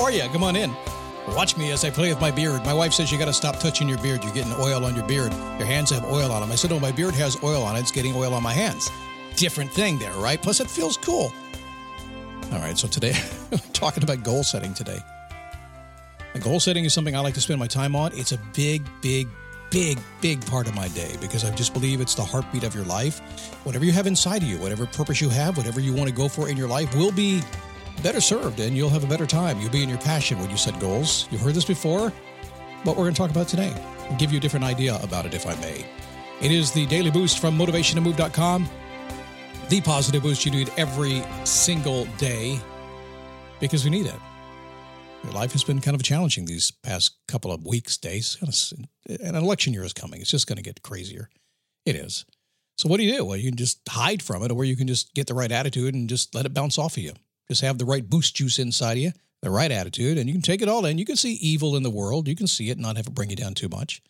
Are you? Come on in. Watch me as I play with my beard. My wife says you got to stop touching your beard. You're getting oil on your beard. Your hands have oil on them. I said, "Oh, my beard has oil on it. It's getting oil on my hands. Different thing there, right? Plus, it feels cool. All right, so today, talking about goal setting today. And goal setting is something I like to spend my time on. It's a big, big, big, big part of my day because I just believe it's the heartbeat of your life. Whatever you have inside of you, whatever purpose you have, whatever you want to go for in your life will be better served and you'll have a better time. You'll be in your passion when you set goals. You've heard this before, but we're going to talk about today and give you a different idea about it, if I may. It is the daily boost from motivationtomove.com, the positive boost you need every single day because we need it. Your life has been kind of challenging these past couple of weeks, days. And an election year is coming. It's just going to get crazier. It is. So what do you do? Well, you can just hide from it, or you can just get the right attitude and just let it bounce off of you. Just have the right boost juice inside of you, the right attitude, and you can take it all in. You can see evil in the world. You can see it, not have it bring you down too much.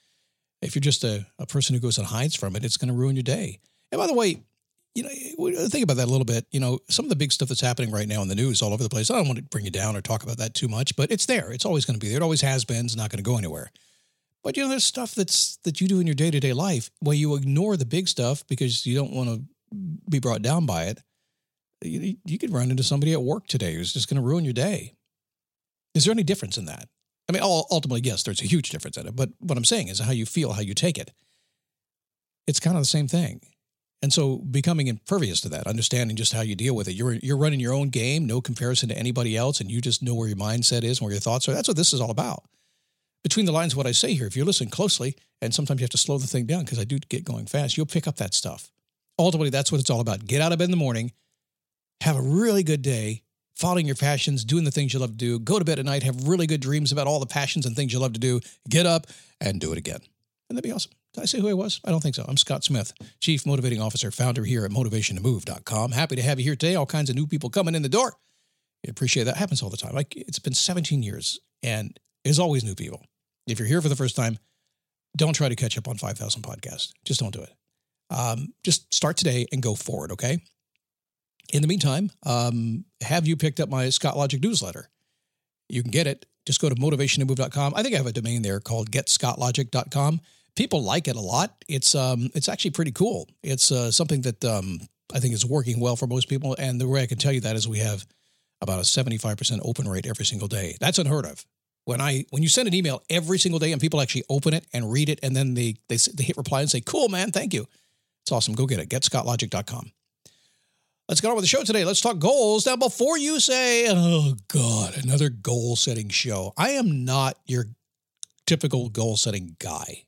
If you're just a, a person who goes and hides from it, it's going to ruin your day. And by the way, you know, think about that a little bit. You know, some of the big stuff that's happening right now in the news all over the place. I don't want to bring you down or talk about that too much, but it's there. It's always going to be there. It always has been. It's not going to go anywhere. But you know, there's stuff that's that you do in your day to day life where you ignore the big stuff because you don't want to be brought down by it. You, you could run into somebody at work today who's just going to ruin your day. Is there any difference in that? I mean, ultimately, yes, there's a huge difference in it. But what I'm saying is how you feel, how you take it. It's kind of the same thing. And so becoming impervious to that, understanding just how you deal with it. You're you're running your own game, no comparison to anybody else, and you just know where your mindset is and where your thoughts are. That's what this is all about. Between the lines of what I say here, if you listen closely, and sometimes you have to slow the thing down because I do get going fast, you'll pick up that stuff. Ultimately, that's what it's all about. Get out of bed in the morning, have a really good day, following your passions, doing the things you love to do, go to bed at night, have really good dreams about all the passions and things you love to do, get up and do it again. And that'd be awesome. Did I say who I was? I don't think so. I'm Scott Smith, Chief Motivating Officer, founder here at motivationtomove.com. Happy to have you here today. All kinds of new people coming in the door. I appreciate that. Happens all the time. Like it's been 17 years and there's always new people. If you're here for the first time, don't try to catch up on 5,000 podcasts. Just don't do it. Um, just start today and go forward, okay? In the meantime, um, have you picked up my Scott Logic newsletter? You can get it. Just go to motivationtomove.com. I think I have a domain there called getscottlogic.com people like it a lot. It's um, it's actually pretty cool. It's uh, something that um, I think is working well for most people. And the way I can tell you that is we have about a 75% open rate every single day. That's unheard of. When I when you send an email every single day and people actually open it and read it and then they they, they hit reply and say, "Cool, man, thank you." It's awesome. Go get it. GetScottLogic.com. Let's get on with the show today. Let's talk goals. Now, before you say, "Oh God, another goal setting show," I am not your typical goal setting guy.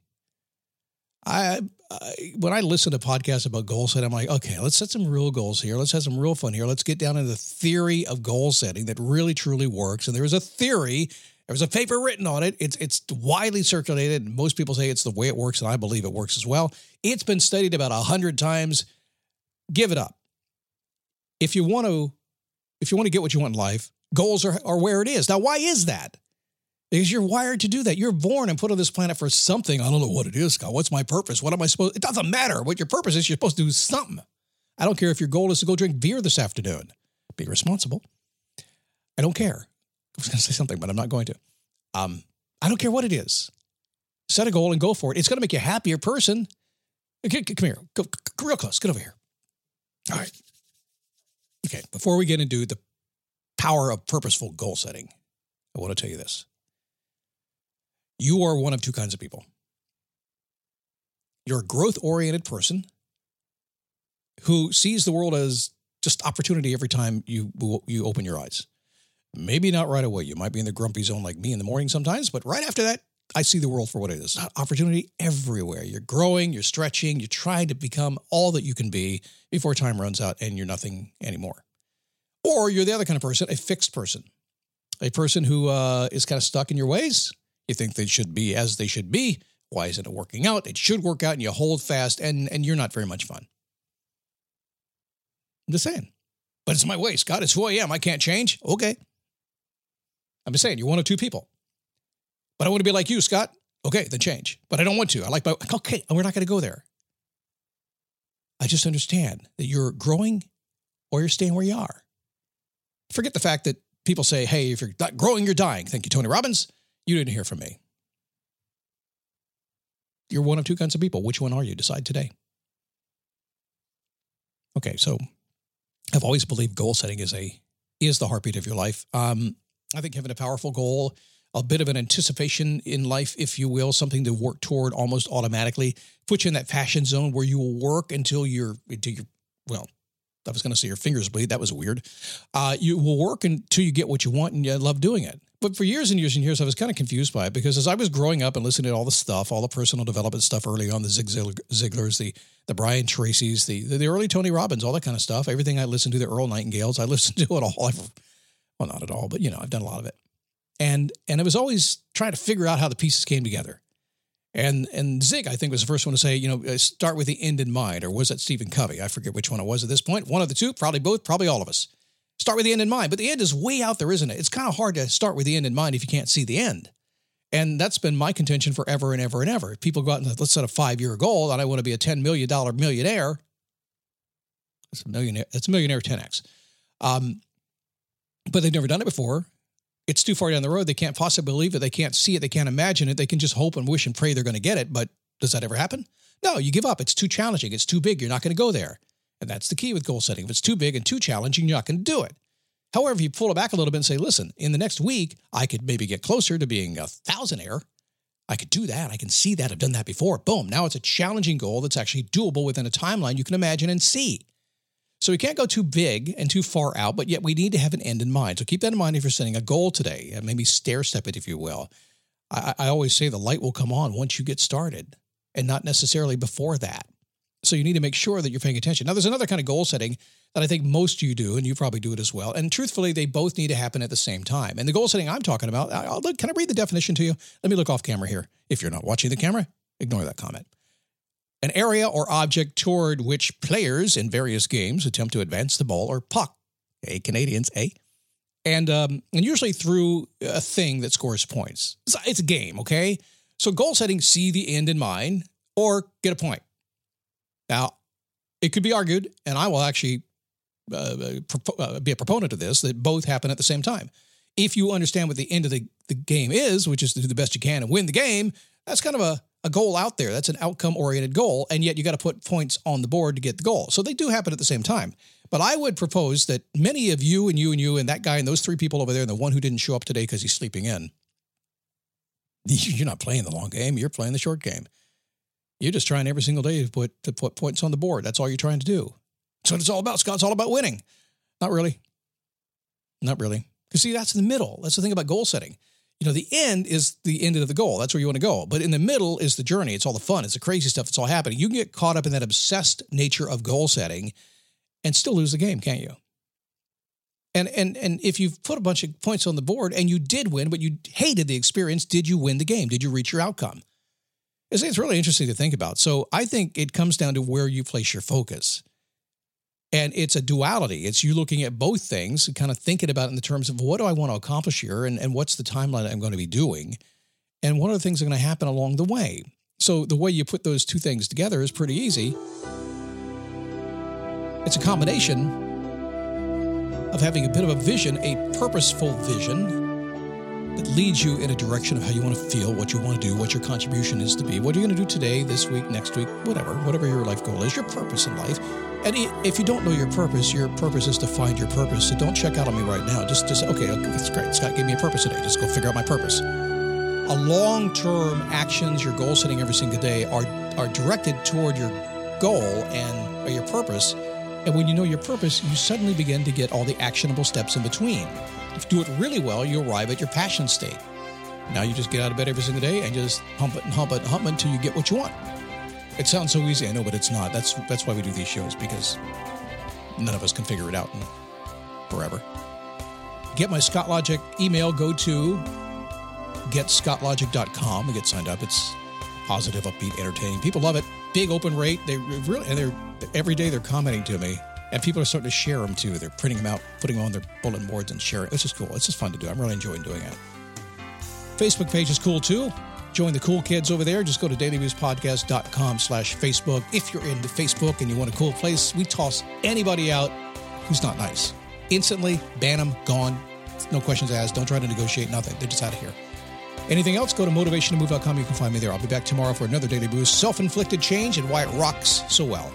I, I, when I listen to podcasts about goal setting, I'm like, okay, let's set some real goals here. Let's have some real fun here. Let's get down into the theory of goal setting that really truly works. And there is a theory. There's a paper written on it. It's it's widely circulated. And most people say it's the way it works, and I believe it works as well. It's been studied about a hundred times. Give it up. If you want to, if you want to get what you want in life, goals are, are where it is. Now, why is that? because you're wired to do that. You're born and put on this planet for something. I don't know what it is, Scott. What's my purpose? What am I supposed? It doesn't matter what your purpose is. You're supposed to do something. I don't care if your goal is to go drink beer this afternoon. Be responsible. I don't care. I was going to say something, but I'm not going to. Um, I don't care what it is. Set a goal and go for it. It's going to make you a happier person. Come here. Go real close. Get over here. All right. Okay. Before we get into the power of purposeful goal setting, I want to tell you this you are one of two kinds of people. You're a growth oriented person who sees the world as just opportunity every time you, you open your eyes. Maybe not right away. You might be in the grumpy zone like me in the morning sometimes, but right after that, I see the world for what it is. Opportunity everywhere. You're growing, you're stretching, you're trying to become all that you can be before time runs out and you're nothing anymore. Or you're the other kind of person, a fixed person, a person who uh, is kind of stuck in your ways, you think they should be as they should be. Why isn't it working out? It should work out and you hold fast and, and you're not very much fun. I'm just saying. But it's my way, Scott. It's who I am. I can't change. Okay. I'm just saying, you're one of two people. But I want to be like you, Scott. Okay, then change. But I don't want to. I like my, okay, we're not going to go there. I just understand that you're growing or you're staying where you are. Forget the fact that people say, hey, if you're not growing, you're dying. Thank you, Tony Robbins. You didn't hear from me. You're one of two kinds of people. Which one are you? Decide today. Okay, so I've always believed goal setting is a is the heartbeat of your life. Um, I think having a powerful goal, a bit of an anticipation in life, if you will, something to work toward almost automatically, put you in that fashion zone where you will work until you're until you're well. I was going to say your fingers bleed. That was weird. Uh, you will work until you get what you want, and you love doing it but for years and years and years, I was kind of confused by it because as I was growing up and listening to all the stuff, all the personal development stuff early on, the Zig Ziglars, the the Brian Tracy's, the the early Tony Robbins, all that kind of stuff, everything I listened to, the Earl Nightingales, I listened to it all. I've, well, not at all, but you know, I've done a lot of it, and and it was always trying to figure out how the pieces came together. And and Zig, I think, was the first one to say, you know, uh, start with the end in mind, or was that Stephen Covey? I forget which one it was at this point. One of the two, probably both, probably all of us start with the end in mind. But the end is way out there, isn't it? It's kind of hard to start with the end in mind if you can't see the end. And that's been my contention forever and ever and ever. If people go out and let's set a five year goal and I want to be a $10 million millionaire. That's a millionaire. That's a millionaire 10x. Um, but they've never done it before. It's too far down the road. They can't possibly believe it. They can't see it. They can't imagine it. They can just hope and wish and pray they're going to get it. But does that ever happen? No, you give up. It's too challenging. It's too big. You're not going to go there. And that's the key with goal setting. If it's too big and too challenging, you're not going to do it. However, if you pull it back a little bit and say, listen, in the next week, I could maybe get closer to being a thousandaire. I could do that. I can see that. I've done that before. Boom. Now it's a challenging goal that's actually doable within a timeline you can imagine and see. So we can't go too big and too far out, but yet we need to have an end in mind. So keep that in mind if you're setting a goal today, and maybe stair step it, if you will. I, I always say the light will come on once you get started and not necessarily before that. So you need to make sure that you're paying attention. Now, there's another kind of goal setting that I think most of you do, and you probably do it as well. And truthfully, they both need to happen at the same time. And the goal setting I'm talking about, I'll, can I read the definition to you? Let me look off camera here. If you're not watching the camera, ignore that comment. An area or object toward which players in various games attempt to advance the ball or puck, a Canadians, a, and um, and usually through a thing that scores points. It's a game, okay? So goal setting, see the end in mind, or get a point. Now, it could be argued, and I will actually uh, uh, be a proponent of this, that both happen at the same time. If you understand what the end of the, the game is, which is to do the best you can and win the game, that's kind of a, a goal out there. That's an outcome oriented goal. And yet you got to put points on the board to get the goal. So they do happen at the same time. But I would propose that many of you and you and you and that guy and those three people over there and the one who didn't show up today because he's sleeping in, you're not playing the long game. You're playing the short game. You're just trying every single day to put to put points on the board. That's all you're trying to do. That's what it's all about, Scott. It's all about winning. Not really. Not really. Because see, that's the middle. That's the thing about goal setting. You know, the end is the end of the goal. That's where you want to go. But in the middle is the journey. It's all the fun. It's the crazy stuff that's all happening. You can get caught up in that obsessed nature of goal setting and still lose the game, can't you? And and and if you've put a bunch of points on the board and you did win, but you hated the experience, did you win the game? Did you reach your outcome? It's, it's really interesting to think about. So I think it comes down to where you place your focus. And it's a duality. It's you looking at both things and kind of thinking about it in the terms of what do I want to accomplish here and, and what's the timeline I'm going to be doing and what are the things that are going to happen along the way. So the way you put those two things together is pretty easy. It's a combination of having a bit of a vision, a purposeful vision, that leads you in a direction of how you want to feel, what you want to do, what your contribution is to be, what you're you going to do today, this week, next week, whatever, whatever your life goal is, your purpose in life. And if you don't know your purpose, your purpose is to find your purpose. So don't check out on me right now. Just, just okay, okay, that's great. Scott gave me a purpose today. Just go figure out my purpose. A long-term actions, your goal setting every single day are are directed toward your goal and your purpose. And when you know your purpose, you suddenly begin to get all the actionable steps in between. If you do it really well, you arrive at your passion state. Now you just get out of bed every single day and just hump it and hump it and hump it until you get what you want. It sounds so easy, I know, but it's not. That's that's why we do these shows because none of us can figure it out forever. Get my Scott Logic email. Go to getscottlogic.com and get signed up. It's positive, upbeat, entertaining. People love it. Big open rate. They really and they're every day they're commenting to me and people are starting to share them too. They're printing them out, putting them on their bulletin boards and sharing. It's just cool. It's just fun to do. I'm really enjoying doing it. Facebook page is cool too. Join the cool kids over there. Just go to dailyboostpodcast.com slash Facebook. If you're into Facebook and you want a cool place, we toss anybody out who's not nice. Instantly, ban them, gone. no questions asked. Don't try to negotiate nothing. They're just out of here. Anything else, go to motivationtomove.com. You can find me there. I'll be back tomorrow for another Daily Boost, self inflicted change, and why it rocks so well.